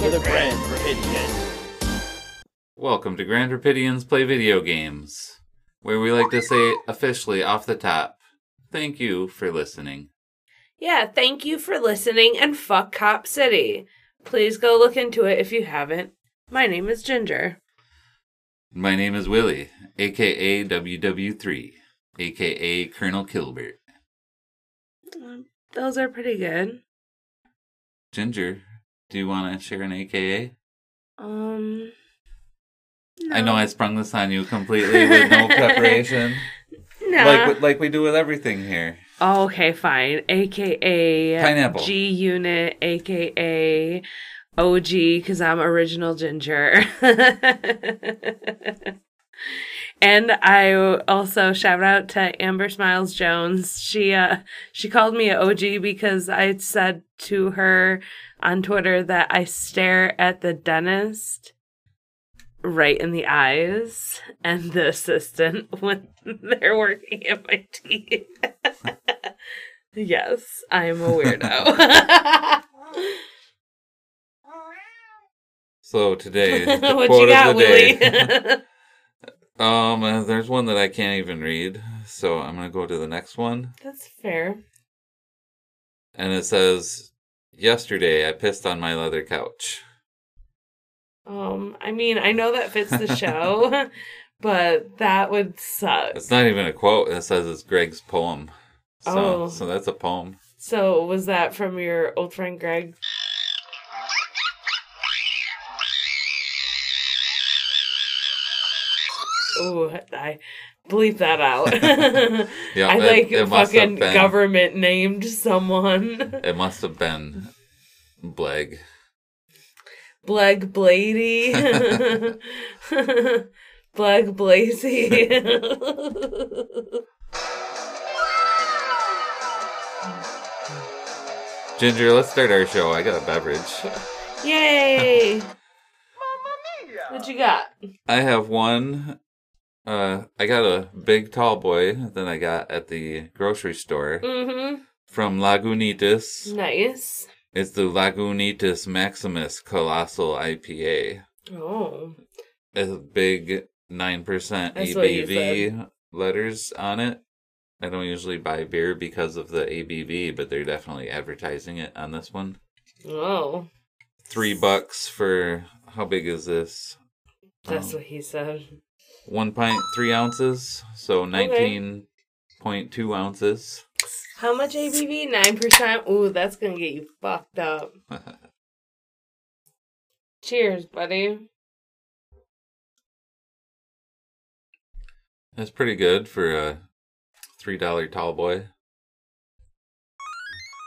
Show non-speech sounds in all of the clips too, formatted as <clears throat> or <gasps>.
With a friend Rapidian. Welcome to Grand Rapidians Play Video Games, where we like to say officially off the top, thank you for listening. Yeah, thank you for listening and fuck Cop City. Please go look into it if you haven't. My name is Ginger. My name is Willie, aka WW3, aka Colonel Kilbert. Those are pretty good. Ginger, do you want to share an aka? Um. I know I sprung this on you completely with no <laughs> preparation, No. like like we do with everything here. Oh, okay, fine. AKA Pineapple. G Unit, AKA OG, because I'm original ginger. <laughs> and I also shout out to Amber Smiles Jones. She uh she called me a OG because I said to her on Twitter that I stare at the dentist right in the eyes and the assistant <laughs> when they're working at my teeth. <laughs> yes, I'm a weirdo. <laughs> So today, what quote you got, of the day. Willie? um, uh, there's one that I can't even read, so I'm gonna go to the next one, That's fair. and it says, "Yesterday I pissed on my leather couch." Um, I mean, I know that fits the show, <laughs> but that would suck. It's not even a quote. It says it's Greg's poem. So, Oh. so that's a poem. So, was that from your old friend Greg? Ooh, I bleep that out. <laughs> Yeah, <laughs> I like it have fucking government named someone. It must have been Bleg. Bleg Blady. Bleg Blazy. Ginger, let's start our show. I got a beverage. Yay! Mamma mia. What you got? I have one. Uh, I got a big tall boy that I got at the grocery store Mm-hmm. from Lagunitas. Nice. It's the Lagunitas Maximus Colossal IPA. Oh. It's a big 9% That's ABV letters on it. I don't usually buy beer because of the ABV, but they're definitely advertising it on this one. Oh. Three bucks for how big is this? That's Um, what he said. one pint, three ounces, so nineteen point two ounces. How much ABV? 9%? Ooh, that's gonna get you fucked up. <laughs> Cheers, buddy. That's pretty good for a three dollar tall boy.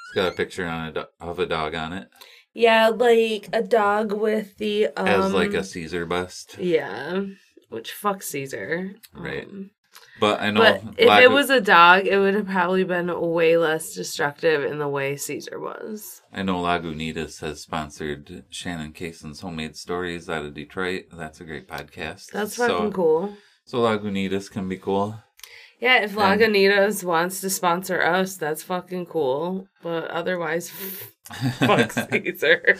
It's got a picture on a do- of a dog on it, Yeah, like a dog with the um as like a Caesar bust. Yeah. Which fuck Caesar. Right. Um, But I know, but if it was a dog, it would have probably been way less destructive in the way Caesar was. I know Lagunitas has sponsored Shannon Cason's Homemade Stories out of Detroit. That's a great podcast. That's so, fucking cool. So Lagunitas can be cool. Yeah, if And- Lagunitas wants to sponsor us, that's fucking cool. But otherwise, <laughs> fuck <laughs> Caesar.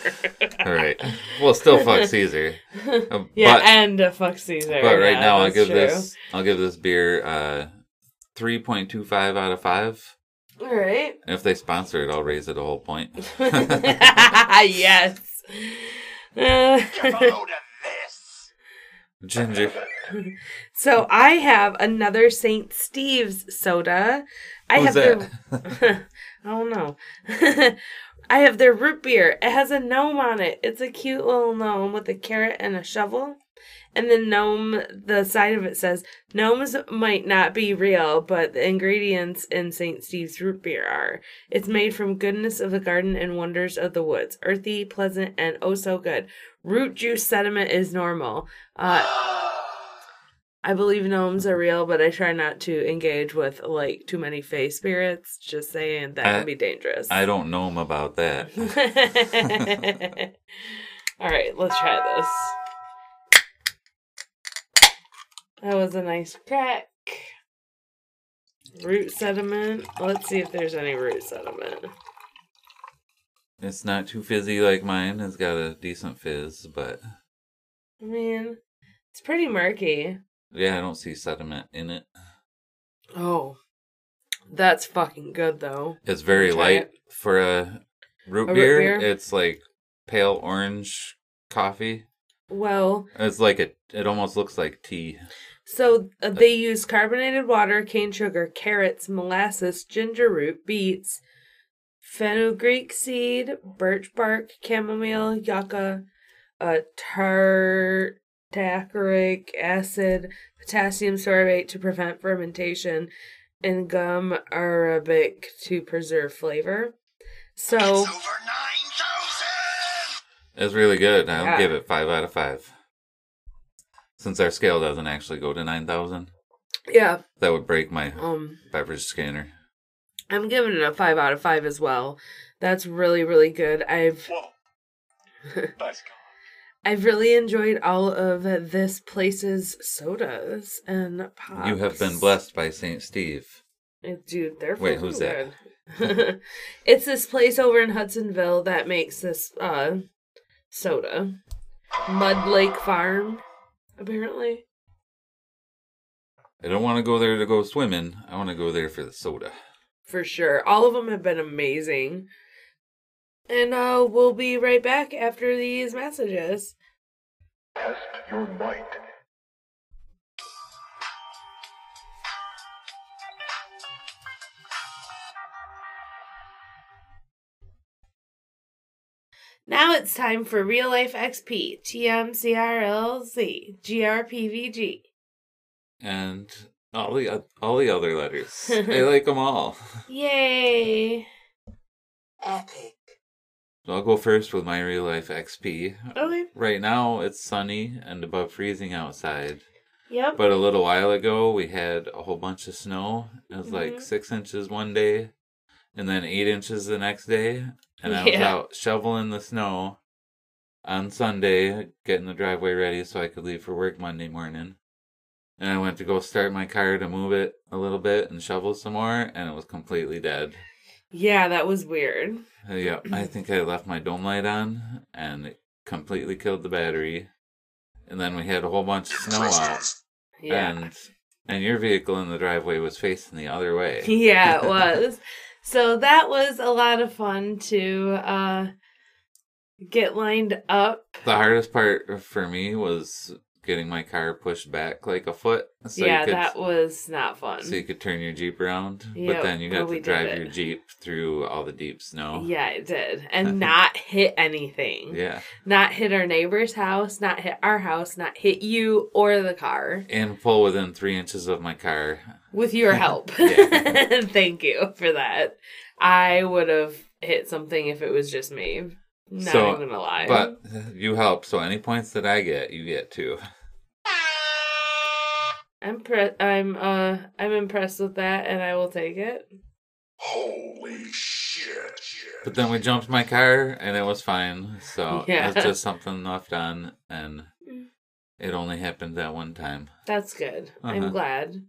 All right. Well, still fuck <laughs> Caesar. Uh, yeah, but- and uh, fuck Caesar. But right Yeah, now, I'll give true. this I'll give this beer uh three point two five out of five. All right. And if they sponsor it, I'll raise it a whole point. yes. Uh, Ginger, <laughs> so I have another St. Steve's soda. I Who's have that? their <laughs> I don't know. <laughs> I have their root beer. It has a gnome on it. It's a cute little gnome with a carrot and a shovel. And then gnome, the side of it says gnomes might not be real, but the ingredients in St. Steve's root beer are. It's made from goodness of the garden and wonders of the woods, earthy, pleasant, and oh so good. Root juice sediment is normal. Uh, <gasps> I believe gnomes are real, but I try not to engage with like too many fae spirits. Just saying that I- can be dangerous. I don't know about that. <laughs> <laughs> All right, let's try this. That was a nice crack. Root sediment. Let's see if there's any root sediment. It's not too fizzy like mine. It's got a decent fizz, but I mean, it's pretty murky. yeah, I don't see sediment in it. Oh, that's fucking good though. It's very light it. for a root, A root beer. beer? It's like pale orange coffee. Well, It's like a. It almost looks like tea. So uh, they use carbonated water, cane sugar, carrots, molasses, ginger root, beets, fenugreek seed, birch bark, chamomile, yucca, uh, tartaric acid, potassium sorbate to prevent fermentation, and gum arabic to preserve flavor. So It's really good. I'll Yeah. give it five out of five. Since our scale doesn't actually go to nine thousand, yeah, that would break my um, beverage scanner. I'm giving it a five out of five as well. That's really really good. I've <laughs> I've really enjoyed all of this place's sodas and pops. You have been blessed by Saint Steve. Uh, Dude, they're Wait, fucking who's that? <laughs> it's this place over in Hudsonville that makes this uh soda. Mud Lake Farm, apparently. I don't want to go there to go swimming. I want to go there for the soda. For sure. All of them have been amazing. And uh we'll be right back after these messages. Test your might. Now it's time for Real Life XP, TMCRLZ, GRPVG. And all the all the other letters. I <laughs> like them all. Yay! Epic. So I'll go first with my real life XP. Okay. Right now it's sunny and above freezing outside. Yep. But a little while ago we had a whole bunch of snow. It was like Mhm. six inches one day and then eight inches the next day. And I was Yeah. out shoveling the snow on Sunday, getting the driveway ready so I could leave for work Monday morning. And I went to go start my car to move it a little bit and shovel some more, and it was completely dead. yeah, that was weird. Uh, Yeah, I <clears throat> think I left my dome light on, and it completely killed the battery. And then we had a whole bunch of snow out, Yeah. and and your vehicle in the driveway was facing the other way. <laughs> yeah, it <laughs> was. So that was a lot of fun to uh get lined up. The hardest part for me was getting my car pushed back like a foot, so yeah, could that was not fun. so you could turn your jeep around. Yep, but then you got to drive your jeep through all the deep snow. Yeah, it did. And <laughs> not hit anything. Yeah, Not hit our neighbor's house, not hit our house, not hit you or the car. and pull within three inches of my car. With your <laughs> help. <laughs> Thank you for that. I would have hit something if it was just me. Not So, even gonna lie. But <laughs> you help, so any points that I get, you get too. I'm pre- I'm uh I'm impressed with that and I will take it. Holy shit. But then we jumped my car and it was fine. So <laughs> Yeah. it's just something left on and Mm. it only happened that one time. That's good. I'm Uh-huh. glad.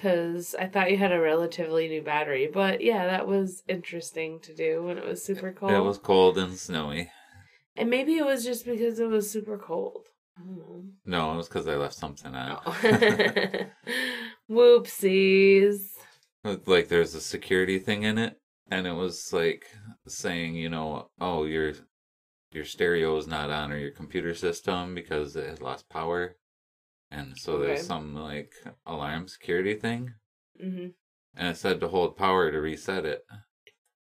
Cause I thought you had a relatively new battery, but yeah, that was interesting to do when it was super cold. It was cold and snowy. and maybe it was just because it was super cold. I don't know. No, it was because I left something out. Oh. <laughs> Whoopsies. like there's a security thing in it and it was like saying, you know, oh your your stereo is not on or your computer system because it had lost power. And so there's some like alarm security thing. hmm and it said to hold power to reset it.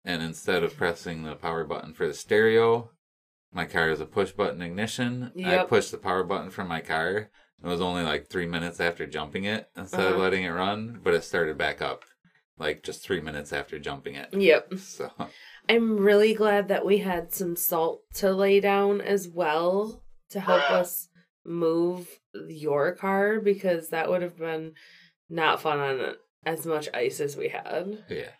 And instead of pressing the power button for the stereo, my car is a push button ignition. I pushed the power button for my car. It was only like three minutes after jumping it instead of Uh-huh. letting it run, but it started back up like just three minutes after jumping it. Yep. So I'm really glad that we had some salt to lay down as well to help <gasps> us move your car because that would have been not fun on as much ice as we had. yeah.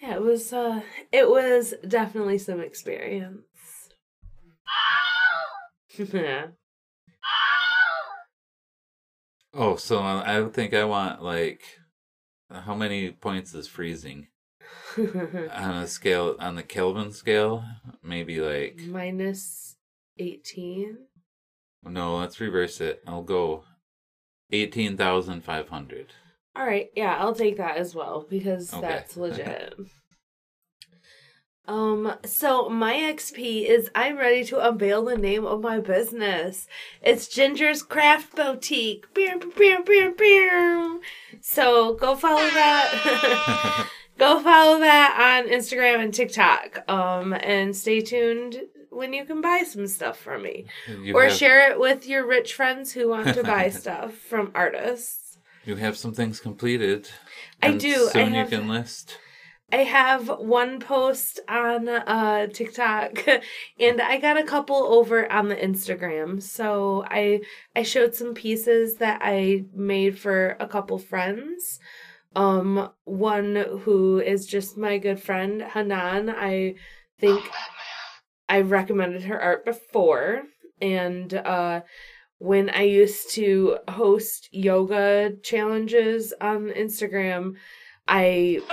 Yeah, it was uh it was definitely some experience. yeah. <laughs> Oh, so I think I want like how many points is freezing <laughs> on a scale on the Kelvin scale? Maybe like Minus 18. No. Let's reverse it. I'll go eighteen thousand five hundred. All right, yeah, I'll take that as well because Okay. that's legit. <laughs> um, so my XP is I'm ready to unveil the name of my business. It's Ginger's Craft Boutique. Beer, beer, beer, beer. So go follow that. <laughs> go follow that on Instagram and TikTok. Um, and stay tuned when you can buy some stuff from me, You or have, share it with your rich friends who want to buy <laughs> stuff from artists. You have some things completed. I do, I have- you can list. I have one post on uh TikTok <laughs> and I got a couple over on the Instagram. So I I showed some pieces that I made for a couple friends. Um one who is just my good friend Hanan. I think I recommended her art before and uh when I used to host yoga challenges on Instagram, I <laughs>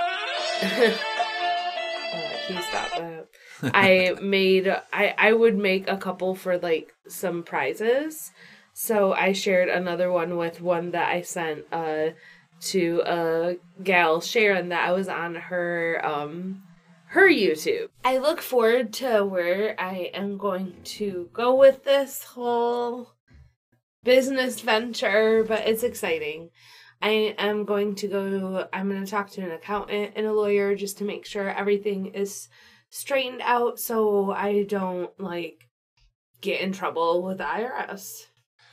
uh, stop that? I <laughs> made I I would make a couple for like some prizes. So I shared another one with one that I sent uh to a gal Sharon that I was on her um her YouTube. I look forward to where I am going to go with this whole business venture, but it's exciting. I am going to go, I'm going to talk to an accountant and a lawyer just to make sure everything is straightened out so I don't like get in trouble with the IRS.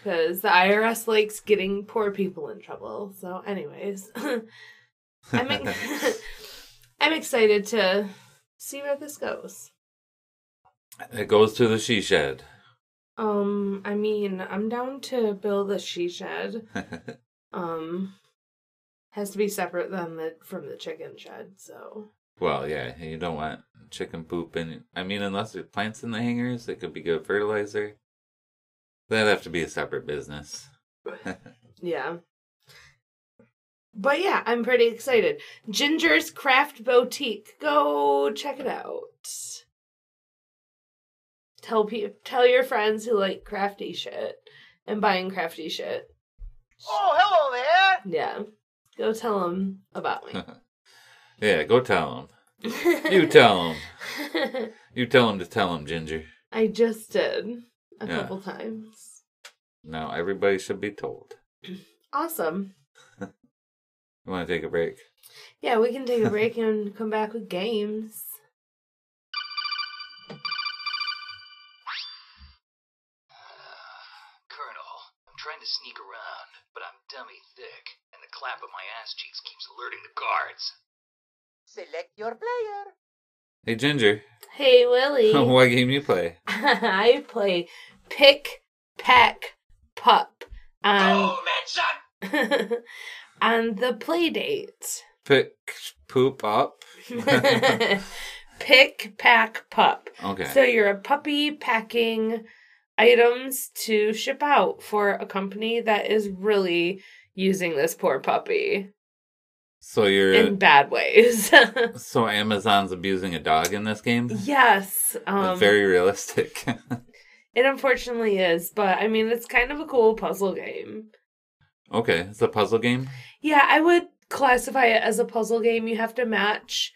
Because the IRS likes getting poor people in trouble. So, anyways, <laughs> I'm, <laughs> I'm excited to see where this goes. it goes to the she shed. Um, I mean, I'm down to build a she shed. <laughs> Um, has to be separate than the from the chicken shed. So well, yeah, you don't want chicken poop in. I mean, unless there's plants in the hangers, it could be good fertilizer. That'd have to be a separate business. <laughs> yeah. But yeah, I'm pretty excited. Ginger's Craft Boutique. Go check it out. Tell pe- tell your friends who like crafty shit and buying crafty shit. Oh, hello there. Yeah. Go tell them about me. <laughs> yeah, go tell them. <laughs> You tell them. You tell them to tell them, Ginger. I just did a Yeah. couple times. Now everybody should be told. <clears throat> Awesome. <laughs> You want to take a break? Yeah, we can take a break and <laughs> come back with games. <sighs> Colonel, I'm trying to sneak around, but I'm dummy thick, and the clap of my ass cheeks keeps alerting the guards. Select your player. Hey, Ginger. Hey, Willie. <laughs> what game you play? <laughs> I play Pick, Pack, Pup on, Oh, man, on the Playdate. Pick poop up. <laughs> Pick, Pack, Pup. Okay. So you're a puppy packing items to ship out for a company that is really using this poor puppy So you're in bad ways. <laughs> so Amazon's abusing a dog in this game. yes. Um, very realistic. <laughs> It unfortunately is, but I mean, it's kind of a cool puzzle game. Okay, it's a puzzle game. Yeah, I would classify it as a puzzle game. You have to match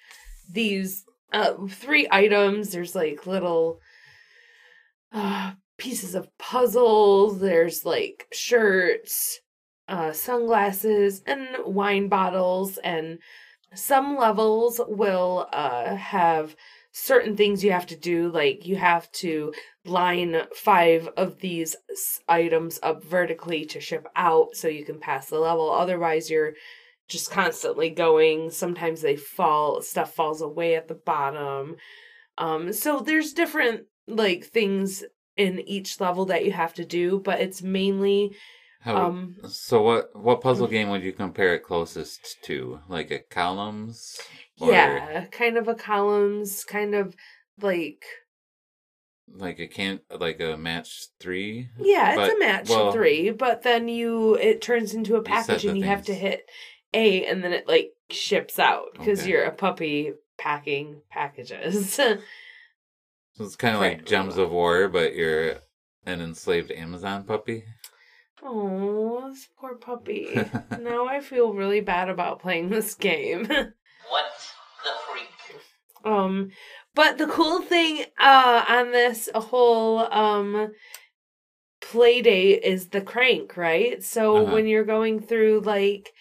these uh, three items. There's like little uh, pieces of puzzles. There's like shirts, uh, sunglasses, and wine bottles. And some levels will uh, have certain things you have to do like you have to line five of these items up vertically to ship out so you can pass the level otherwise you're just constantly going sometimes they fall stuff falls away at the bottom um so there's different like things in each level that you have to do but it's mainly um so what what puzzle game would you compare it closest to? Like a columns? Or yeah kind of a columns kind of like Like a can like a match three? Yeah, it's But- a match well- three, but then you it turns into a package the and you have to hit A and then it like ships out because Okay. you're a puppy packing packages. <laughs> So it's kind of like Right. Gems of War, but you're an enslaved Amazon puppy. oh, this poor puppy. <laughs> now I feel really bad about playing this game. <laughs> what the freak? Um, but the cool thing uh on this whole um Playdate is the crank, right? So Uh-huh. when you're going through like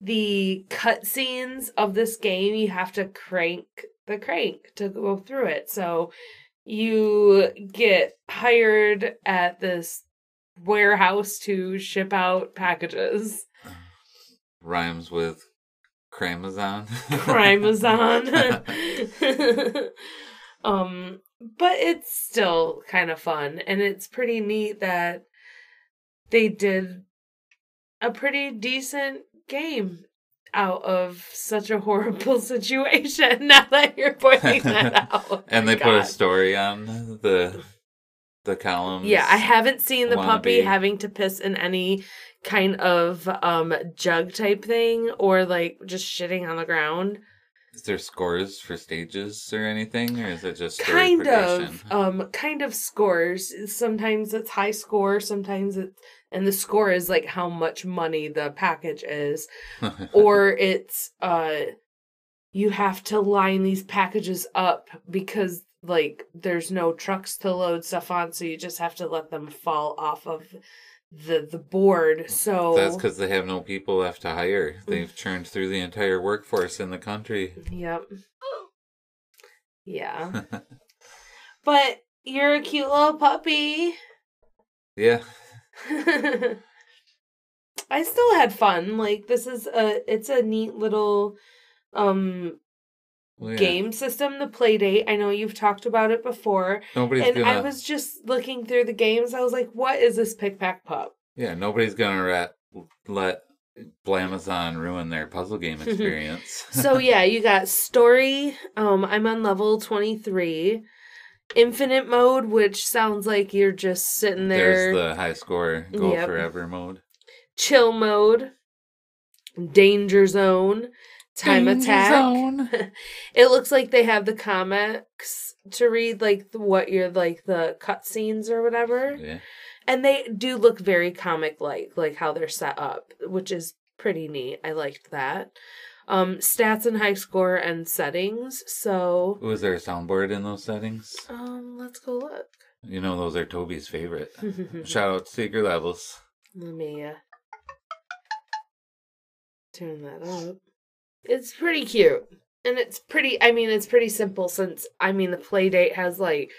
the cutscenes of this game, you have to crank the crank to go through it. So you get hired at this warehouse to ship out packages. Rhymes with Cramazon. Crimazon. <laughs> <laughs> um, but it's still kind of fun, and it's pretty neat that they did a pretty decent game out of such a horrible <laughs> situation. Now that you're pointing that out, and My they put a story on the the columns. Yeah, I haven't seen the puppy wannabe. having to piss in any kind of um jug type thing or like just shitting on the ground. Is there scores for stages or anything, or is it just kind of um kind of scores sometimes it's high score sometimes it's and the score is like how much money the package is <laughs> or it's uh you have to line these packages up because like there's no trucks to load stuff on so you just have to let them fall off of the the board so That's because they have no people left to hire. They've churned through the entire workforce in the country. yep yeah <laughs> but you're a cute little puppy yeah, <laughs> I still had fun. Like this is a it's a neat little um Well, yeah. game system, the Playdate. I know you've talked about it before. Nobody's and gonna. I was just looking through the games. I was like, what is this pick pack pup? Yeah, nobody's gonna rat, let Blamazon ruin their puzzle game <laughs> experience. So <laughs> yeah, you got story. Um I'm on level 23. Infinite mode, which sounds like you're just sitting there. There's the high score, go Yep. forever mode. chill mode, danger zone, time Danger attack. zone. <laughs> it looks like they have the comics to read, like the, what you're like the cutscenes or whatever, Yeah, and they do look very comic like, like how they're set up, which is pretty neat. I liked that. Um, stats and high score and settings. So, was there a soundboard in those settings? um, let's go look. You know, those are Toby's favorite. <laughs> Shout out to Secret Levels. Let me uh, turn that up. It's pretty cute. And it's pretty I mean it's pretty simple since I mean the Playdate has like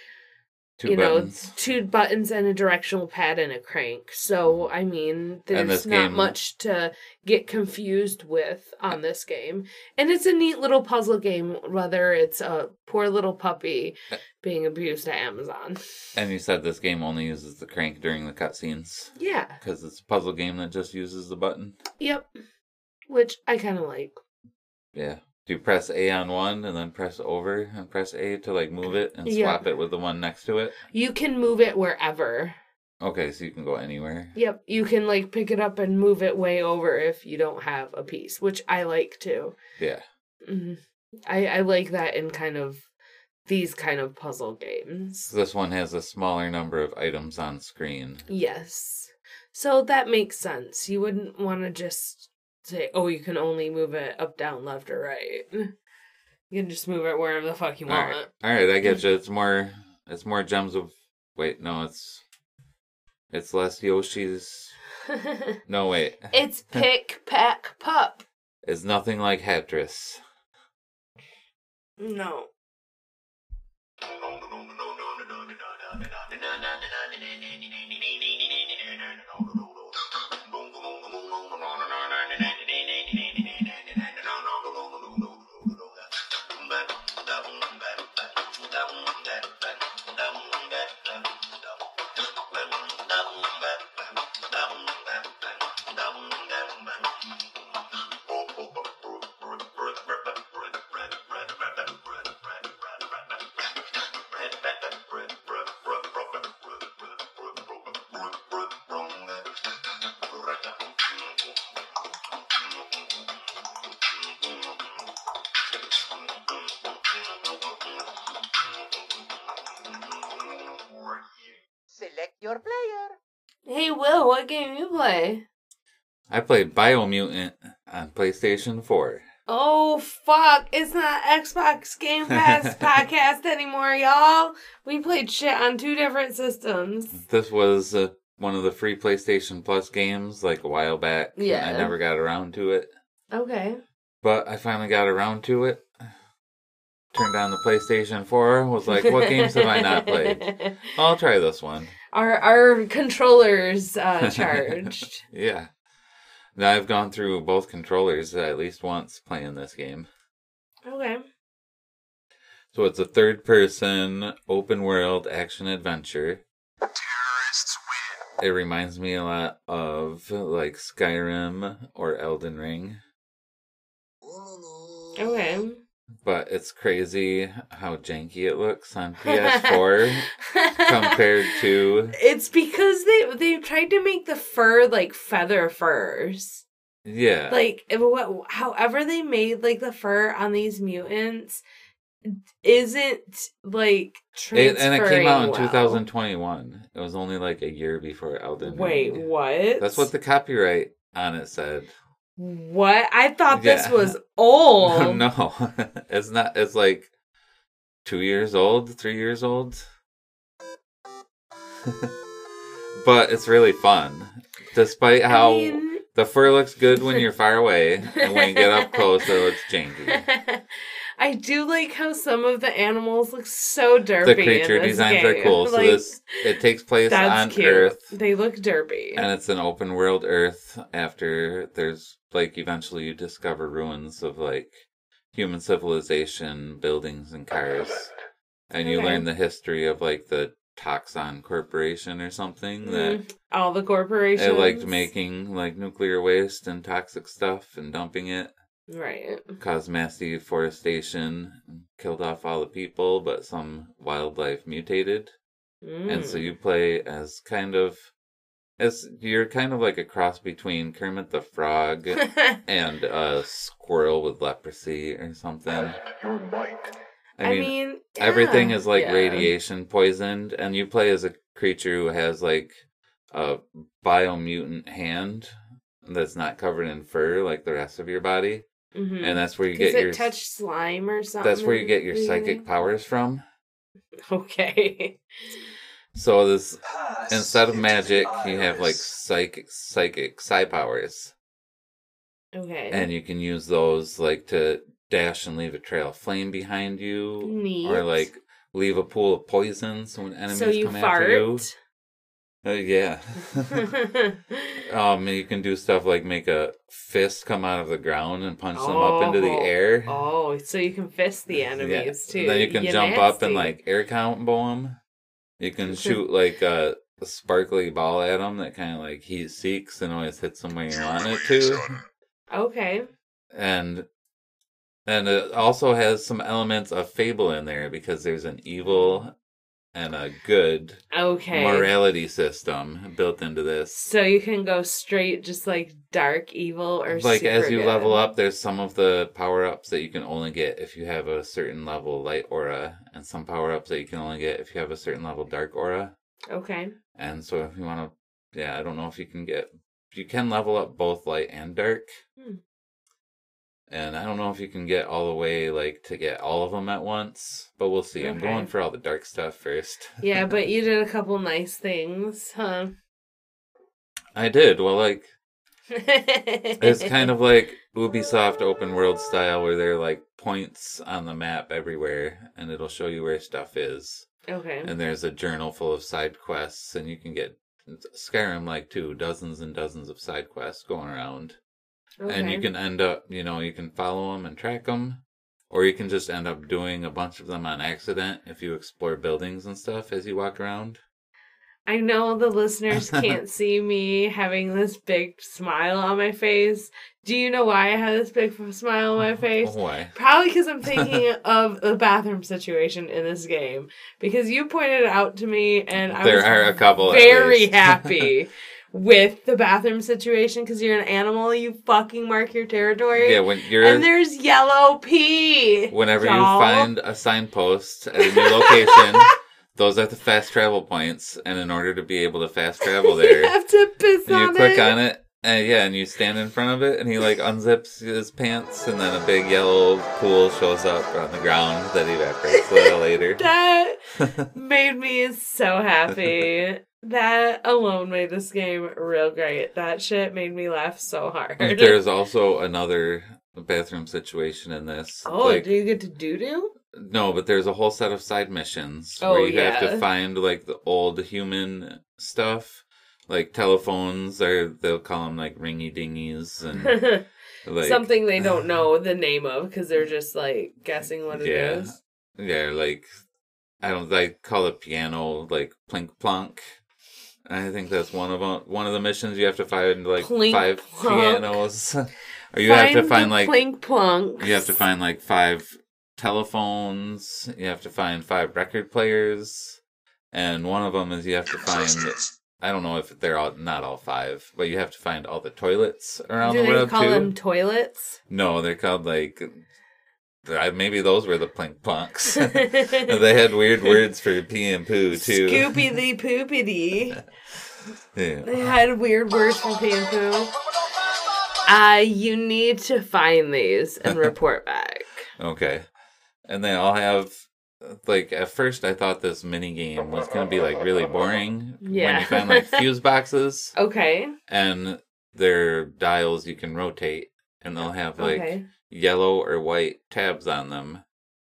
Two you buttons. know two buttons and a directional pad and a crank. So I mean there's not game- much to get confused with on this game. And it's a neat little puzzle game whether it's a poor little puppy being abused at Amazon. And you said this game only uses the crank during the cutscenes Yeah. because it's a puzzle game that just uses the button. Yep. Which I kind of like. Yeah. Do you press A on one and then press over and press A to like move it and Yeah. swap it with the one next to it? You can move it wherever. Okay, so you can go anywhere. Yep, you can like pick it up and move it way over if you don't have a piece, which I like too. Yeah. hmm I I like that in kind of these kind of puzzle games. So this one has a smaller number of items on screen. Yes, so that makes sense. You wouldn't want to just say, "Oh, you can only move it up, down, left, or right." You can just move it wherever the fuck you All want. right, all right, I get you. It's more, it's more gems of. Wait, no, it's, it's less Yoshi's. <laughs> No, wait, it's <laughs> pick pack pup. it's nothing like Hatris. No. Your player. Hey, Will, what game you play? I played Biomutant on PlayStation 4. Oh, fuck. It's not Xbox Game Pass <laughs> podcast anymore, y'all. We played shit on two different systems. This was uh, one of the free PlayStation Plus games like a while back. Yeah. I never got around to it. Okay. But I finally got around to it. Turned on the PlayStation 4, was like, what games have I not played? <laughs> I'll try this one. Our our controllers uh, <laughs> charged. Yeah. Now I've gone through both controllers at least once playing this game. okay. So it's a third person open world action adventure. Terrorists win. It reminds me a lot of like Skyrim or Elden Ring. Okay. But it's crazy how janky it looks on <laughs> PS4 compared to It's because they they tried to make the fur like feather furs. yeah. Like what however they made like the fur on these mutants isn't like It, and it came out in well. 2021. It was only like a year before Elden Wait, what? That's what the copyright on it said. What? I thought this was old. <laughs> no, <laughs> it's not. It's like two years old, three years old. <laughs> but it's really fun. Despite I how mean- the fur looks good when you're far away, and when you get up close, it looks janky. I do like how some of the animals look so derpy. The creature designs game. are cool. So this it takes place on cute. Earth. They look derpy. And it's an open world Earth after there's like eventually you discover ruins of like human civilization, buildings and cars. And you Okay. learn the history of like the Toxon Corporation or something that Mm, all the corporations. it liked making like nuclear waste and toxic stuff and dumping it. Right. Caused mass deforestation, killed off all the people, but some wildlife mutated. And so Mm. you play as kind of as you're kind of like a cross between Kermit the Frog <laughs> and a squirrel with leprosy or something. Test your might. I mean, yeah, everything is like yeah. radiation poisoned, and you play as a creature who has like a biomutant hand that's not covered in fur like the rest of your body, Mhm. and that's where you Does get it your touch slime or something? that's where you get your psychic Really? powers from. <laughs> Okay. So this instead of magic, you have like psychic psychic psi powers. Okay. and you can use those like to dash and leave a trail of flame behind you Neat. or like leave a pool of poison so when enemies so you come after you fart. Uh, yeah <laughs> um you can do stuff like make a fist come out of the ground and punch them up into the Oh. air oh, so you can fist the Yeah. enemies too. And then you can jump up and like air combo them you can shoot like a, a sparkly ball at them that kind of like heat seeks and always hits them where you want it to Okay. and and it also has some elements of fable in there because there's an evil and a good Okay. morality system built into this. So you can go straight, just like dark evil, or Like as you good. level up, there's some of the power ups that you can only get if you have a certain level light aura, and some power ups that you can only get if you have a certain level dark aura. Okay. And so if you want to, yeah, I don't know if you can get, you can level up both light and dark. Hmm. And I don't know if you can get all the way like to get all of them at once, but we'll see. I'm going for all the dark stuff first. Yeah, but <laughs> you did a couple nice things, huh? I did. Well, like It's kind of <laughs> like Ubisoft open world style where there are like points on the map everywhere and it'll show you where stuff is. okay. And there's a journal full of side quests and you can get Skyrim like too, dozens and dozens of side quests going around. And you can end up, you know, you can follow them and track them or you can just end up doing a bunch of them on accident if you explore buildings and stuff as you walk around. I know the listeners <laughs> can't see me having this big smile on my face. Do you know why I have this big smile on my <laughs> face? Why? Probably because I'm thinking <laughs> of the bathroom situation in this game. Because you pointed it out to me, and I There was are a couple very happy with the bathroom situation. Because you're an animal, you fucking mark your territory. Yeah, when you're and there's yellow pee. Whenever y'all. you find a signpost at a new location, <laughs> those are the fast travel points. And in order to be able to fast travel <laughs> there, you have to piss on you on click on it. And yeah, and you stand in front of it, and he like unzips his pants, and then a big yellow pool shows up on the ground that evaporates a little later. <laughs> That made me so happy. That alone made this game real great. That shit made me laugh so hard. There's also another bathroom situation in this. oh, like, do you get to doo doo? No, but there's a whole set of side missions Oh, where you have to find like the old human stuff, like telephones, or they'll call them like ringy dingies and <laughs> like Something they don't <laughs> know the name of because they're just like guessing what it is. Yeah. yeah, like I don't like call it piano like plink plonk. I think that's one of them. One of the missions you have to find like Plink five plonk. pianos, <laughs> or you have to find like plink plonk. You have to find like five telephones. You have to find five record players, and one of them is you have to find. I don't know if they're all not all five, but you have to find all the toilets around Do the they world call too. them toilets? No, they're called like. Maybe those were the plink plonks. <laughs> <laughs> they had weird words for pee and poo too. Scoopy the poopity. <laughs> Yeah. They had weird words for pee and poo. Uh, you need to find these and report back. Okay. And they all have like at first I thought this mini game was gonna be like really boring. Yeah. When you find like fuse boxes Okay. and they're dials you can rotate and they'll have like okay. Yellow or white tabs on them.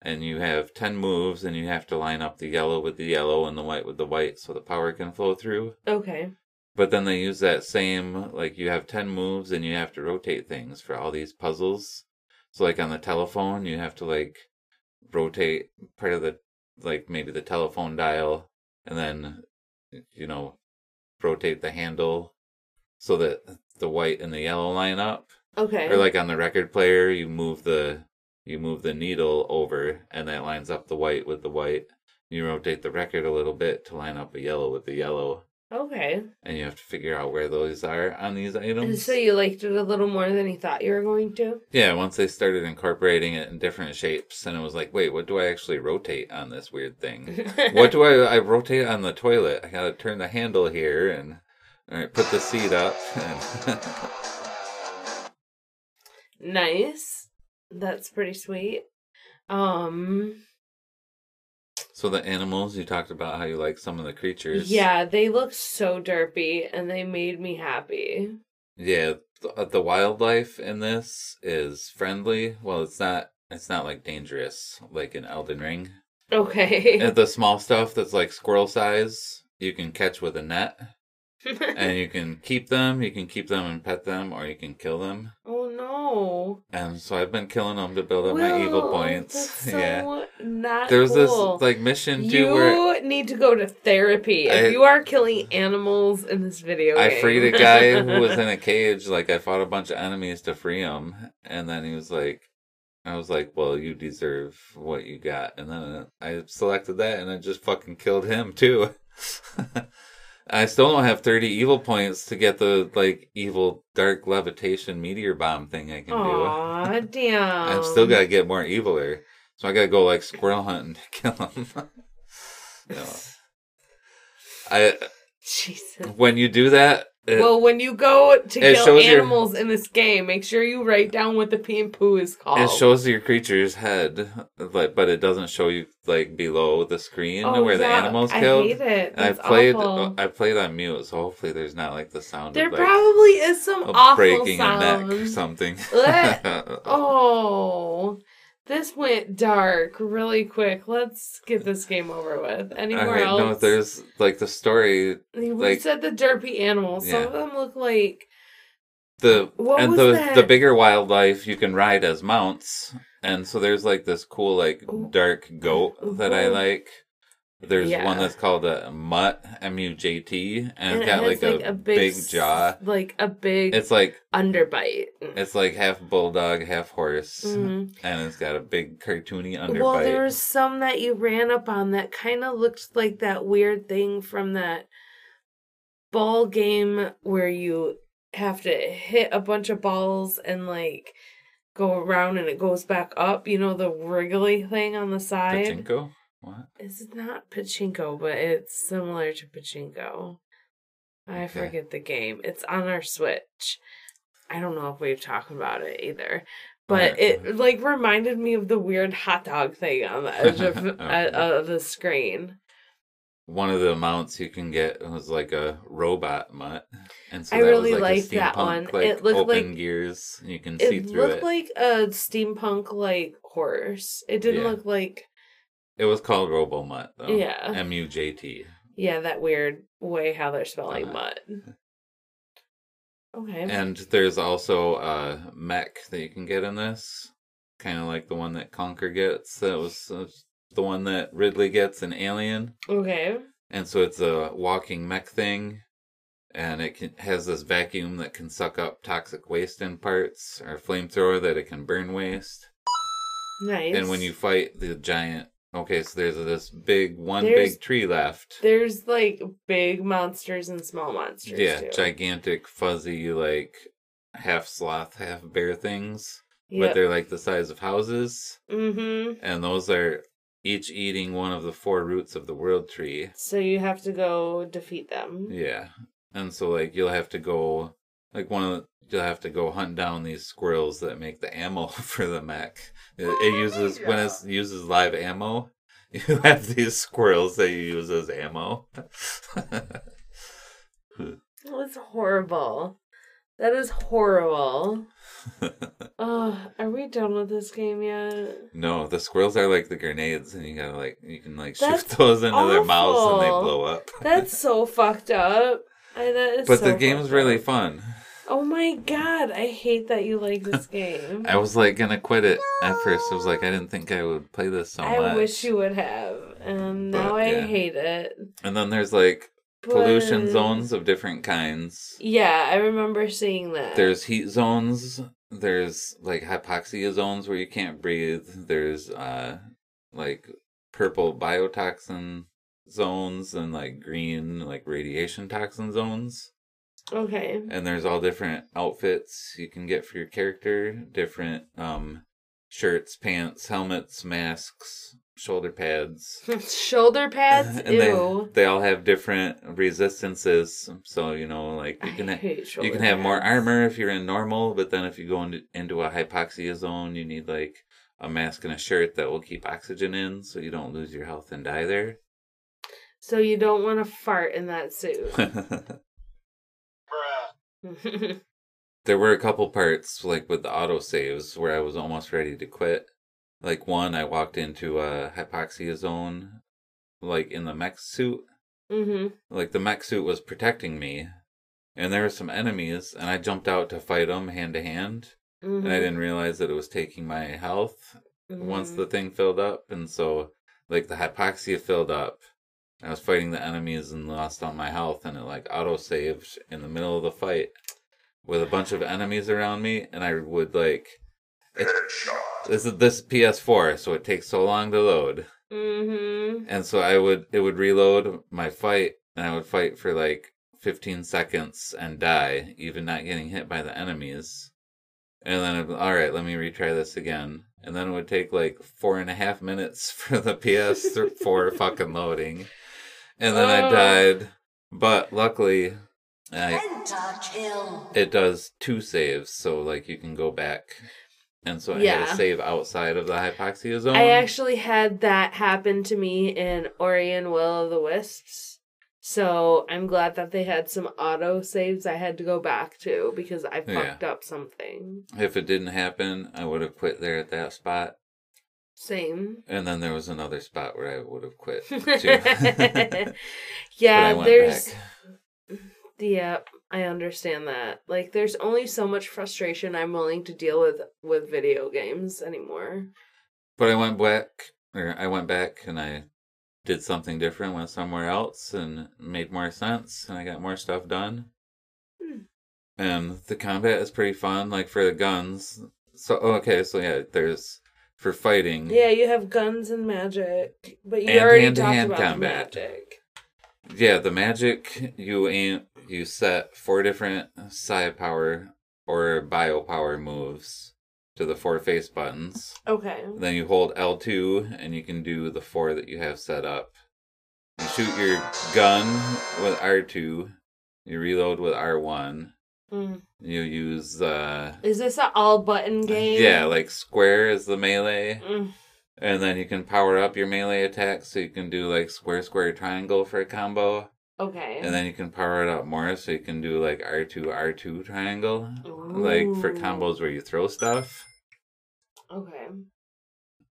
And you have ten moves and you have to line up the yellow with the yellow and the white with the white so the power can flow through. Okay. But then they use that same like you have ten moves and you have to rotate things for all these puzzles. So like on the telephone, you have to like rotate part of the like maybe the telephone dial and then you know rotate the handle so that the white and the yellow line up. Okay. Or like on the record player, you move the you move the needle over and that lines up the white with the white. You rotate the record a little bit to line up the yellow with the yellow okay. and you have to figure out where those are on these items. And so you liked it a little more than you thought you were going to? yeah, once they started incorporating it in different shapes, and it was like, wait, what do I actually rotate on this weird thing? <laughs> what do I I rotate on the toilet? I gotta turn the handle here and all right, put the seat up. <laughs> And <laughs> Nice. That's pretty sweet. Um so the animals you talked about how you like some of the creatures. yeah, they look so derpy and they made me happy. yeah. The, the wildlife in this is friendly. Well, it's not. It's not like dangerous like in Elden Ring. Okay. And the small stuff that's like squirrel size, you can catch with a net. <laughs> and you can keep them. You can keep them and pet them, or you can kill them. <laughs> oh no. And so I've been killing them to build up my evil points. <laughs> So yeah, not there was cool. this like mission too you where need to go to therapy if you are killing animals in this video I game. freed a guy who <laughs> was in a cage. Like I fought a bunch of enemies to free him, and then he was like, I was like, well, you deserve what you got, and then I selected that, and I just fucking killed him too. <laughs> I still don't have 30 evil points to get the like evil dark levitation meteor bomb thing I can do. Aw, damn. <laughs> I've still got to get more eviler. So I got to go like squirrel hunting to kill him. <laughs> no. <laughs> I Jesus. when you do that, It, well, when you go to kill shows your- animals in this game, make sure you write down what the pee and poo is called. it shows your creature's head, like, but it doesn't show you like below the screen Oh, where the animal's I killed. hate it. And I played, uh, awful. I played on mute, so hopefully there's not like the sound there of like probably is some awful breaking a neck or something. <laughs> Oh, this went dark really quick. Let's get this game over with. Anywhere Alright, else? no, there's like the story, we like- said the derpy animals. Some Yeah. of them look like the What and was the that? the bigger wildlife you can ride as mounts, and so there's like this cool like dark goat that I like. There's Yeah. one that's called a mutt, M U J T, and it's it got has, like, a, big, s- jaw. like a big It's like underbite. it's like half bulldog, half horse, Mhm. and it's got a big cartoony underbite. Well, there was some that you ran up on that kind of looked like that weird thing from that ball game where you have to hit a bunch of balls and like go around and it goes back up. You know the wriggly thing on the side. Pachinko? What? It's not pachinko, but it's similar to pachinko. I Okay. forget the game. It's on our Switch. I don't know if we've talked about it either. But Alright. it like reminded me of the weird hot dog thing on the edge of <laughs> Okay. uh, of the screen. One of the mounts you can get was like a robot mutt, and so I that really was like that one. Like, It looked open like- gears. You can see It through looked it. like a steampunk like horse. It didn't Yeah. look like It was called Robo Mutt, though. Yeah. M U J T. yeah that weird way how they're spelling Uh-huh. mud. Okay. And there's also a mech that you can get in this, kind of like the one that Conquer gets. That was uh, the one that Ripley gets in Alien. okay. And so it's a walking mech thing, and it can, has this vacuum that can suck up toxic waste in parts, or flamethrower that it can burn waste. Nice. And when you fight the giant, okay, so there's this big one There's- big tree left. There's like big monsters and small monsters. Yeah, too. gigantic, fuzzy, like half sloth, half bear things. But they're like the size of houses. Mm-hmm. And those are each eating one of the four roots of the world tree. So you have to go defeat them. Yeah. And so like you'll have to go like one of the, you'll have to go hunt down these squirrels that make the ammo <laughs> for the mech. It, it uses when it uses live ammo. <laughs> You have these squirrels that you use as ammo. That's horrible. That is horrible. <laughs> Oh, are we done with this game yet? no, the squirrels are like the grenades, and you gotta like you can like shoot That's <laughs> those into their mouths and they blow up. That's so fucked up. I, that is but so the game's fucked really up. fun. Oh my god, I hate that you like this <laughs> game. I was like gonna quit it at first. I was like, I didn't think I would play this so I much. wish you would have, and But, now I yeah. hate it. And then there's like pollution zones of different kinds. Yeah, I remember seeing that. There's heat zones. There's like hypoxia zones where you can't breathe. There's uh like purple biotoxin zones and like green like radiation toxin zones. Okay. And there's all different outfits you can get for your character, different um shirts, pants, helmets, masks, shoulder pads. <laughs> Shoulder pads. and Ew. they they all have different resistances. So you know, like you can ha- you can have more armor if you're in normal, but then if you go into into a hypoxia zone, you need like a mask and a shirt that will keep oxygen in, so you don't lose your health and die there. So you don't want to fart in that suit. <laughs> <laughs> There were a couple parts like with the autosaves where I was almost ready to quit. Like one, I walked into a hypoxia zone, like in the mech suit, hmm like the mech suit was protecting me and there were some enemies and i jumped out to fight them hand to hand and i didn't realize that it was taking my health once Mm-hmm. the thing filled up and so like the hypoxia filled up i was fighting the enemies and lost all my health and it like auto saved in the middle of the fight with a bunch of enemies around me and i would like this is this ps4 so it takes so long to load Mm-hmm. and so I would it would reload my fight and I would fight for like 15 seconds and die, even not getting hit by the enemies. And then I'd, all right, let me retry this again. And then it would take like four and a half minutes <laughs> for the PS4 fucking loading. And then I Oh. died. But luckily, I, it does two saves, so like you can go back. And so I had to save outside of the hypoxia zone. I actually had that happen to me in Ori and Will of the Wisps. So I'm glad that they had some auto saves I had to go back to because I Yeah. fucked up something. if it didn't happen, I would have quit there at that spot. Same. And then there was another spot where I would have quit too. <laughs> <laughs> but I yeah, there's back. yeah, I understand that. Like there's only so much frustration I'm willing to deal with with video games anymore. But I went back, or I went back and I did something different, went somewhere else, and made more sense, and I got more stuff done. Hmm. And the combat is pretty fun, like for the guns. So okay, so yeah, there's for fighting. Yeah, you have guns and magic, but you And already hand-to-hand talked about combat. magic. Yeah, the magic you aim you set four different psi power or bio power moves to the four face buttons. Okay. Then you hold L2 and you can do the four that you have set up. You shoot your gun with R2. You reload with R1. Mm. You use uh Is this an all button game? yeah, like square is the melee. Mm. And then you can power up your melee attack so you can do like square square triangle for a combo. Okay. And then you can power it up more so you can do like R2 R2 triangle. Like for combos where you throw stuff. Okay.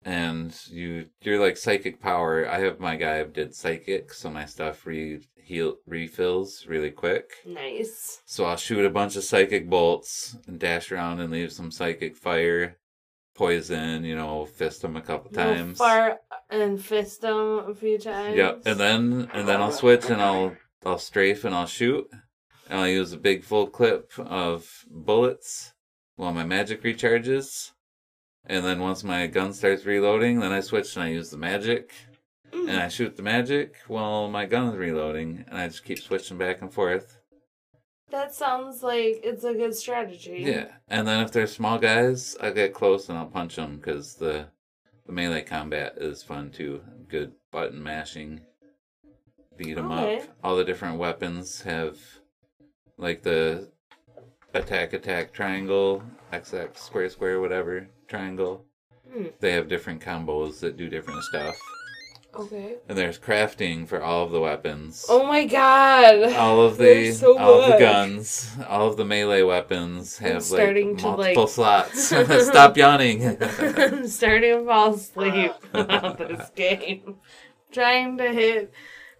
and you you're like psychic power. I have my guy did psychic, so my stuff re heal refills really quick. Nice. So I'll shoot a bunch of psychic bolts and dash around and leave some psychic fire, poison. You know, fist them a couple You'll times. fire and fist them a few times. Yep, and then and then I'll switch and I'll I'll strafe and I'll shoot. And I'll use a big full clip of bullets while my magic recharges. And then once my gun starts reloading, then I switch and I use the magic. And I shoot the magic while my gun is reloading. And I just keep switching back and forth. That sounds like it's a good strategy. Yeah. And then if they're small guys, I'll get close and I'll punch them because the, the melee combat is fun too. Good button mashing. Beat them Okay. up. All the different weapons have like the attack attack triangle, XX square square whatever triangle. Hmm. They have different combos that do different stuff. Okay. And there's crafting for all of the weapons. Oh my god. all of <laughs> the so all of the guns, all of the melee weapons I'm have starting like to, multiple like- slots. <laughs> <laughs> Stop yawning. I'm starting to fall asleep about this game. Trying to hit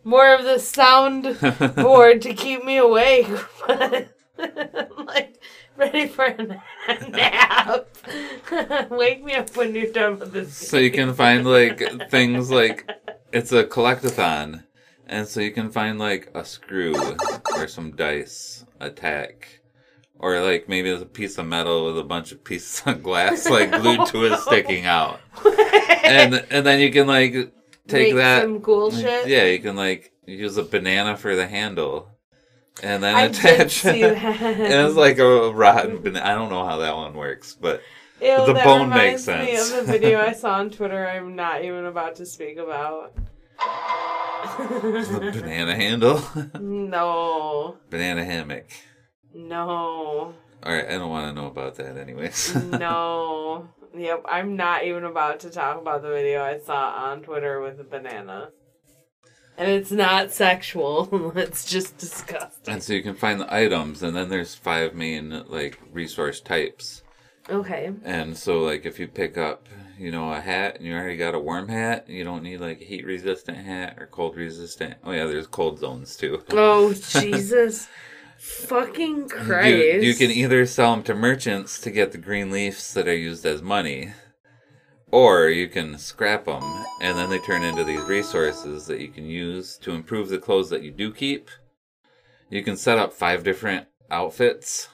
more of the sound board to keep me awake, but I'm like <laughs> ready for a nap. <laughs> Wake me up when you're done with this. so you can find like things like it's a collectathon, and so you can find like a screw or some dice, attack. Or like maybe it's a piece of metal with a bunch of pieces of glass like glued to it <laughs> sticking out, and and then you can like take Make that some cool shit. Yeah, you can like use a banana for the handle, and then I attach. that. and it's like a rotten banana. I don't know how that one works, but Ew, the bone makes me sense. of the video <laughs> I saw on Twitter. I'm not even about to speak about. the <laughs> banana handle, <laughs> no, banana hammock. no, All right, I don't want to know about that, anyways. no. Yep, I'm not even about to talk about the video I saw on Twitter with a banana. And it's not sexual. <laughs> it's just disgusting. and so you can find the items, and then there's five main like resource types. Okay. And so, like, if you pick up, you know, a hat and you already got a warm hat, you don't need like a heat resistant hat or cold resistant. Oh yeah, there's cold zones too. <laughs> Oh Jesus, fucking Christ! You, you can either sell them to merchants to get the green leaves that are used as money, or you can scrap them and then they turn into these resources that you can use to improve the clothes that you do keep. You can set up five different outfits.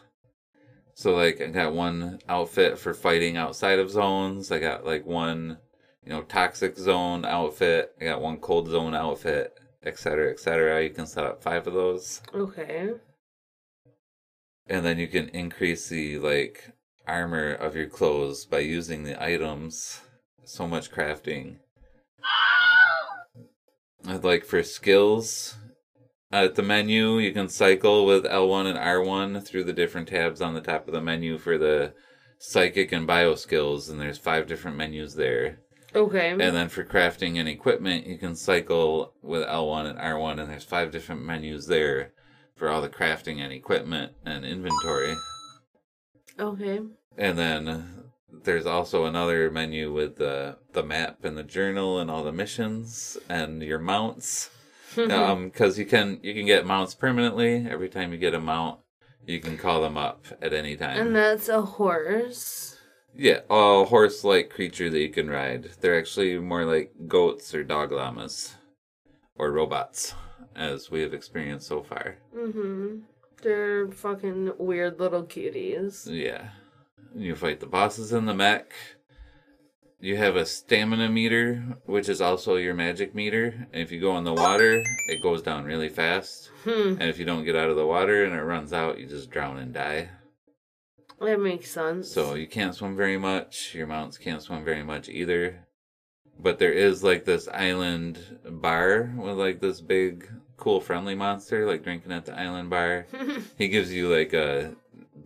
So, like, I got one outfit for fighting outside of zones. I got like one, you know, toxic zone outfit. I got one cold zone outfit, etc., etc. You can set up five of those Okay. and then you can increase the like armor of your clothes by using the items so much crafting I'd like for skills At the menu, you can cycle with L1 and R1 through the different tabs on the top of the menu for the psychic and bio skills, and there's five different menus there. Okay. And then for crafting and equipment, you can cycle with L1 and R1, and there's five different menus there for all the crafting and equipment and inventory. okay. And then there's also another menu with the the map and the journal and all the missions and your mounts. <laughs> um, because you can you can get mounts permanently. Every time you get a mount, you can call them up at any time. and that's a horse. Yeah, a horse-like creature that you can ride. They're actually more like goats or dog llamas, or robots, as we have experienced so far. Mm-hmm. They're fucking weird little cuties. Yeah, you fight the bosses in the mech. You have a stamina meter, which is also your magic meter. And if you go in the water, it goes down really fast. Hmm. And if you don't get out of the water and it runs out, you just drown and die. That makes sense. So you can't swim very much. Your mounts can't swim very much either. But there is like this island bar with like this big, cool, friendly monster, like drinking at the island bar. <laughs> he gives you like a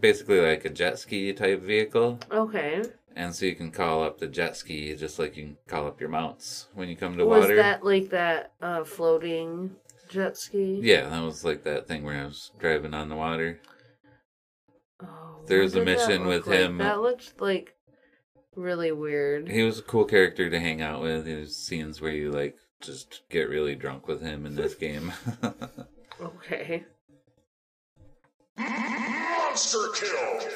basically like a jet ski type vehicle. okay. And so you can call up the jet ski just like you can call up your mounts when you come to Was water. Was that like that uh floating jet ski? Yeah, that was like that thing where I was driving on the water. Oh, There's a mission with like? him. That looked like really weird. He was a cool character to hang out with. There's scenes where you like just get really drunk with him in this game. <laughs> Okay. Monster kill.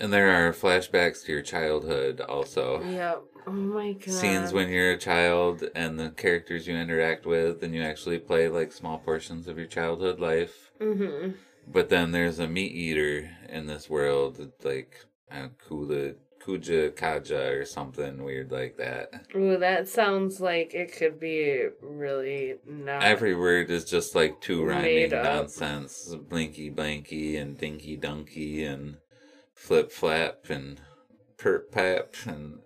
and there are flashbacks to your childhood also. Yep. Oh my god. Scenes when you're a child and the characters you interact with and you actually play like small portions of your childhood life. Mm-hmm. But then there's a meat eater in this world, like uh, Kula, Kuja Kaja or something weird like that. Ooh, that sounds like it could be really not. Every word is just like two rhyming nonsense. Blinky blanky and dinky dunky and flip flap and perp pap and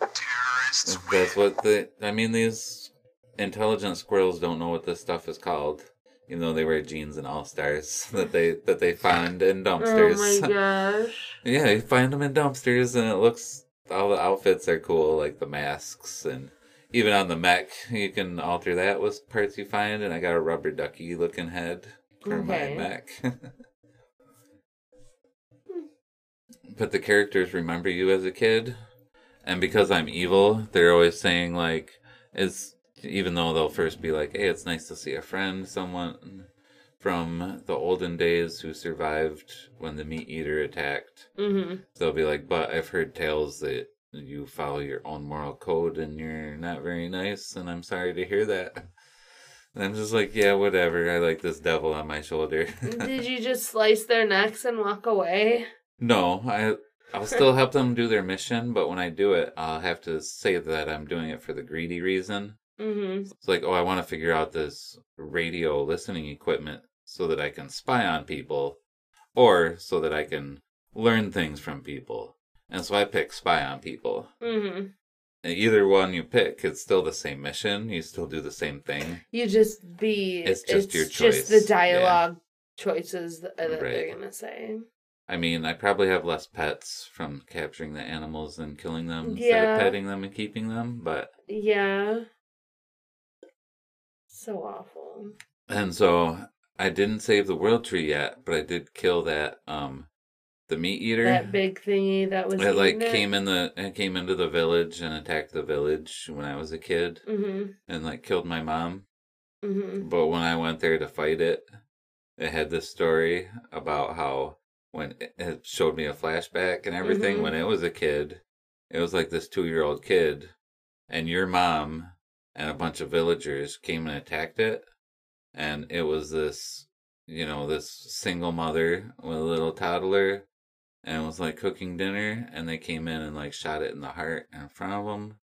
Terrorists that's what the I mean these intelligent squirrels don't know what this stuff is called. Even though they wear jeans and all stars <laughs> that they that they find in dumpsters. Oh my <laughs> gosh. Yeah, you find them in dumpsters, and it looks all the outfits are cool, like the masks, and even on the mech, you can alter that with parts you find. And I got a rubber ducky looking head for Okay. my mech. <laughs> but the characters remember you as a kid, and because I'm evil, they're always saying like, "It's." Even though they'll first be like, "Hey, it's nice to see a friend, someone from the olden days who survived when the meat eater attacked." Mm-hmm. They'll be like, but I've heard tales that you follow your own moral code and you're not very nice, and I'm sorry to hear that. And I'm just like, yeah, whatever. I like this devil on my shoulder. Did <laughs> you just slice their necks and walk away? no, I. I'll still help them do their mission, but when I do it, I'll have to say that I'm doing it for the greedy reason. Mm-hmm. It's like, oh, I want to figure out this radio listening equipment so that I can spy on people or so that I can learn things from people. And so I pick spy on people. Mm-hmm. And either one you pick, it's still the same mission. You still do the same thing. You just be. It's just your choice. just the dialogue choices that, that they're gonna say. I mean, I probably have less pets from capturing the animals than killing them instead of petting them and keeping them. But Yeah. So awful. and so I didn't save the world tree yet, but I did kill that um the meat eater. That big thingy that was. it like it. came in the it came into the village and attacked the village when I was a kid Mm-hmm. and like killed my mom. Mm-hmm. But when I went there to fight it, it had this story about how when it- showed me a flashback and everything Mhm. when it was a kid, it was like this two year old kid, and your mom and a bunch of villagers came and attacked it, and it was this, you know, this single mother with a little toddler, and was like cooking dinner, and they came in and like shot it in the heart in front of them,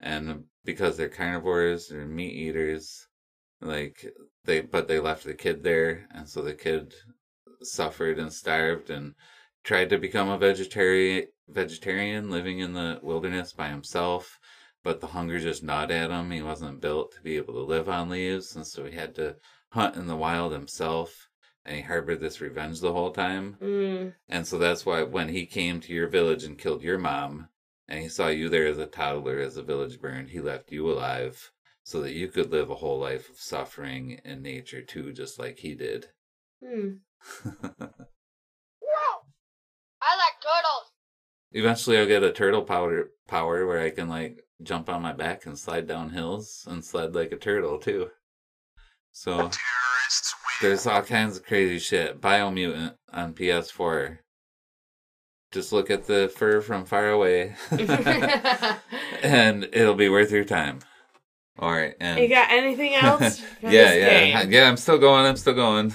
and because they're carnivores, they're meat eaters like they but they left the kid there. And so the kid suffered and starved and tried to become a vegetarian vegetarian living in the wilderness by himself but the hunger just gnawed at him. He wasn't built to be able to live on leaves, and so he had to hunt in the wild himself. And he harbored this revenge the whole time. Mm. And so that's why when he came to your village and killed your mom, and he saw you there as a toddler as the village burned, he left you alive so that you could live a whole life of suffering in nature too, just like he did. Mm. <laughs> Whoa! I like turtles. Eventually, I'll get a turtle powder power where I can like jump on my back and slide down hills and sled like a turtle too. So there's all kinds of crazy shit. Biomutant on PS4. Just look at the fur from far away, <laughs> <laughs> and it'll be worth your time. All right, and you got anything <laughs> else? for yeah, this yeah, game? yeah. I'm still going. I'm still going.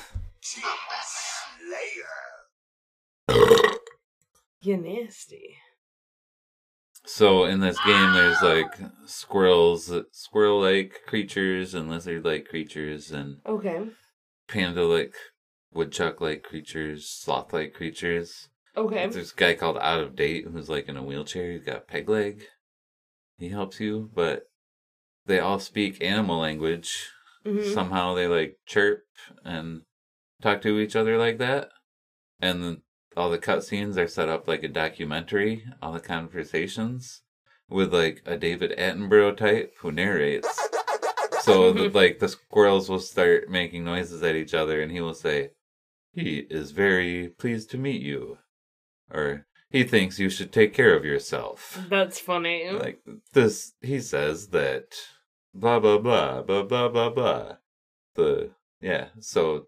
Slayer. You nasty. So in this game, there's like squirrels, squirrel-like creatures, and lizard-like creatures, and Okay. panda-like, woodchuck-like creatures, sloth-like creatures. Okay. There's a guy called Out of Date who's like in a wheelchair. He's got peg leg. He helps you, but they all speak animal language. Mhm. Somehow they like chirp and talk to each other like that. And all the cutscenes are set up like a documentary. All the conversations with like a David Attenborough type who narrates. So the, mm-hmm. like the squirrels will start making noises at each other, and he will say, "He is very pleased to meet you," or "He thinks you should take care of yourself." That's funny. Like this, he says that blah blah blah blah blah blah blah. The yeah, so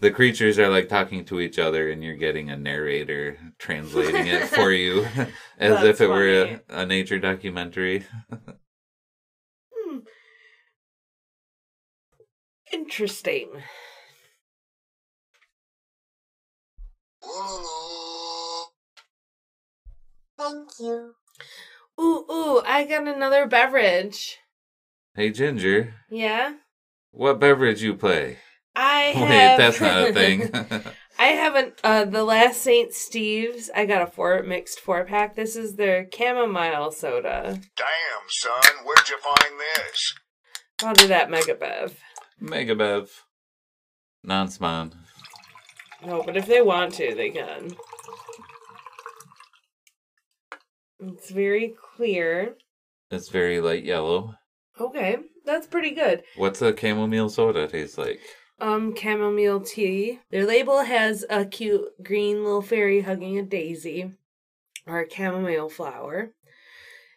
the creatures are like talking to each other, and you're getting a narrator translating it for you, <laughs> as That's if it were a, a nature documentary. Hmm. Interesting. Thank you. Ooh, ooh, I got another beverage. Hey Ginger, Yeah? what beverage you play? I <laughs> Wait, have that's not a <laughs> thing. <laughs> I haven't uh the last St. Steve's. I got a four mixed four pack. This is their chamomile soda. Damn, son, where'd you find this? I'll do that mega bev. Megabev. Non-spawn. No, but if they want to, they can. It's very clear. It's very light yellow. Okay, that's pretty good. What's a chamomile soda taste like? Um, chamomile tea. Their label has a cute green little fairy hugging a daisy or a chamomile flower.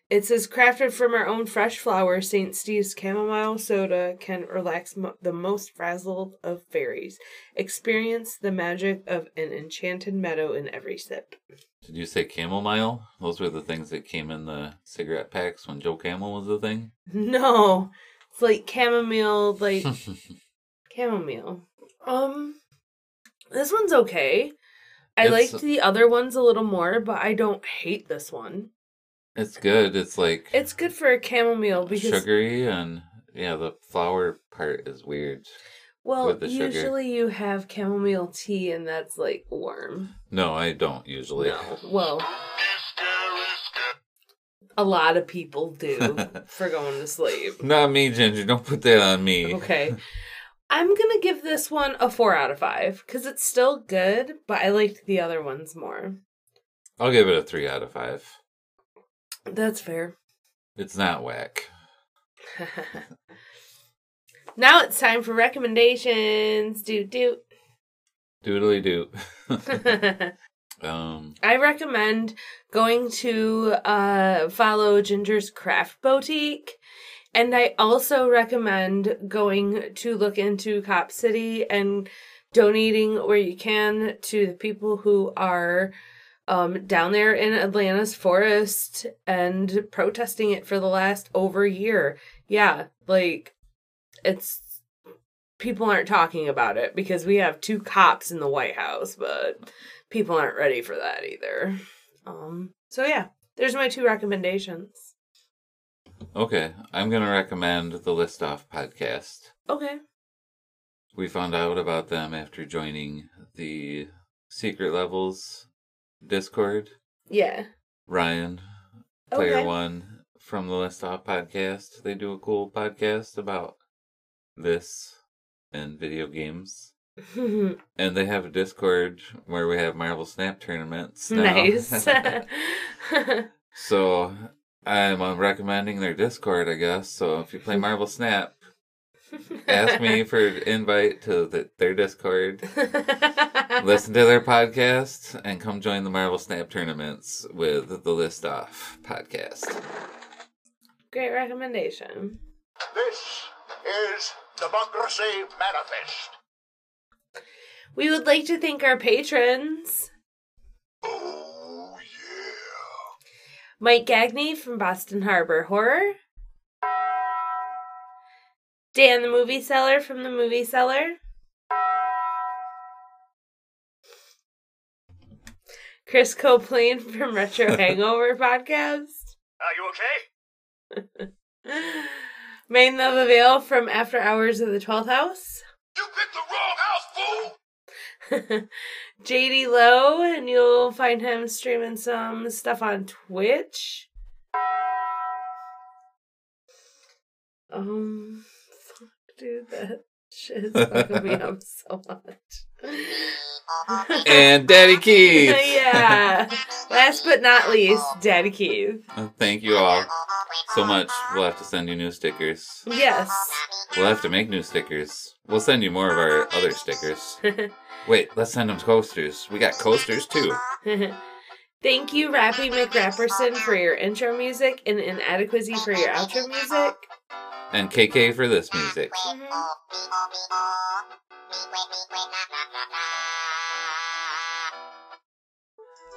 It says crafted from our own fresh flower, St. Steve's chamomile soda can relax mo- the most frazzled of fairies. Experience the magic of an enchanted meadow in every sip. Did you say chamomile? Those were the things that came in the cigarette packs when Joe Camel was a thing. <laughs> No, it's like chamomile, like <laughs> chamomile. Um, this one's okay. I It's- liked the other ones a little more, but I don't hate this one. it's good. It's like It's good for a chamomile because sugary and yeah, the flower part is weird. well, with the sugar. usually you have chamomile tea and that's like warm. No, I don't usually. No, well, a lot of people do <laughs> for going to sleep. Not me, Ginger. Don't put that on me. Okay. <laughs> I'm gonna give this one a four out of five because it's still good, but I liked the other ones more. I'll give it a three out of five. That's fair. It's not whack. <laughs> now it's time for recommendations. Do do. Doodly doo. <laughs> <laughs> um, I recommend going to uh, follow Ginger's Craft Boutique. And I also recommend going to look into Cop City and donating where you can to the people who are um, down there in Atlanta's forest and protesting it for the last over year. Yeah, like it's people aren't talking about it because we have two cops in the White House, but people aren't ready for that either. Um, so yeah, there's my two recommendations. Okay, I'm gonna recommend the List Off podcast. Okay. We found out about them after joining the Secret Levels Discord. Yeah. Ryan, player Okay. one, from the List Off podcast. They do a cool podcast about this and video games. <laughs> And they have a Discord where we have Marvel Snap tournaments. now. nice. <laughs> <laughs> so I'm uh, recommending their Discord, I guess. So if you play Marvel Snap, <laughs> ask me for an invite to the, their Discord. <laughs> Listen to their podcast and come join the Marvel Snap tournaments with the List Off podcast. Great recommendation. This is Democracy Manifest. We would like to thank our patrons Oh, yeah. Mike Gagney from Boston Harbor Horror, Dan the Movie Seller from the Movie Seller, Chris Copeland from Retro <laughs> Hangover Podcast, Are you okay? <laughs> Main Love Ale from After Hours of the Twelfth House. You picked the wrong house, fool! <laughs> JD Lowe, and you'll find him streaming some stuff on Twitch. Um, fuck, dude, that <laughs> shit is fucking me up so much. And Daddy <laughs> Keith! yeah. Last but not least, Daddy Keith. Uh, Thank you all so much. We'll have to send you new stickers. Yes. We'll have to make new stickers. We'll send you more of our other stickers. <laughs> Wait, let's send them coasters. We got coasters too. <laughs> Thank you, Rappy McRapperson, for your intro music and Inadequacy for your outro music. And KK for this music.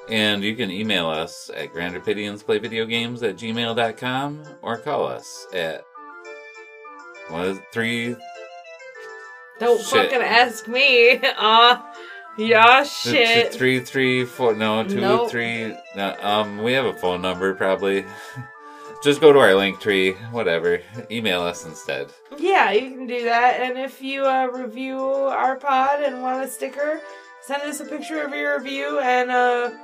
And you can email us at grandrapidiansplayvideogames at gmail.com or call us at what is it, three Don't Shit. fucking ask me. <laughs> Aw, yeah, shit. three three four no two Nope. three no um we have a phone number probably. <laughs> Just go to our link tree, whatever. Email us instead. Yeah, you can do that. And if you uh, review our pod and want a sticker, send us a picture of your review and a,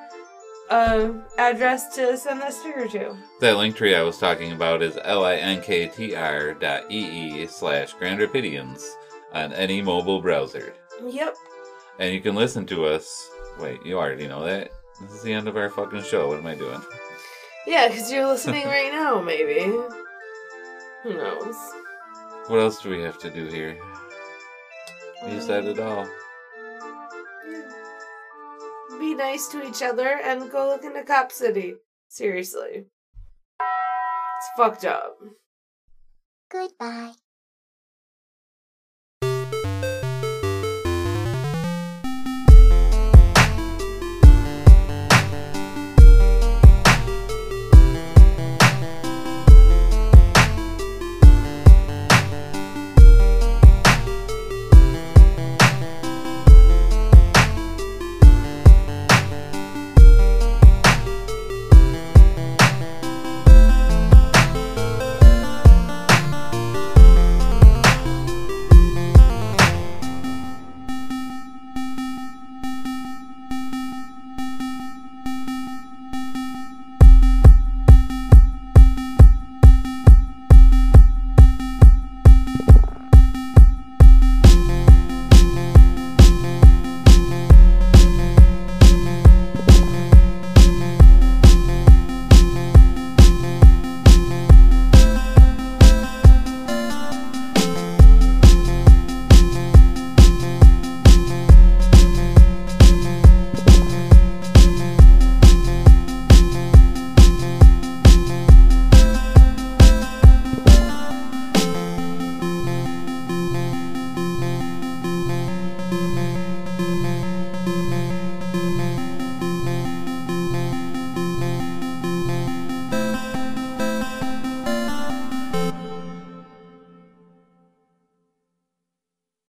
a address to send that sticker to. That link tree I was talking about is linktr dot ee slash grandrapidians on any mobile browser. Yep. And you can listen to us. Wait, you already know that. This is the end of our fucking show. What am I doing? Yeah, because you're listening <laughs> right now, maybe. Who knows? What else do we have to do here? You said it all. Yeah. Be nice to each other and go look into Cop City. Seriously. It's fucked up. Goodbye.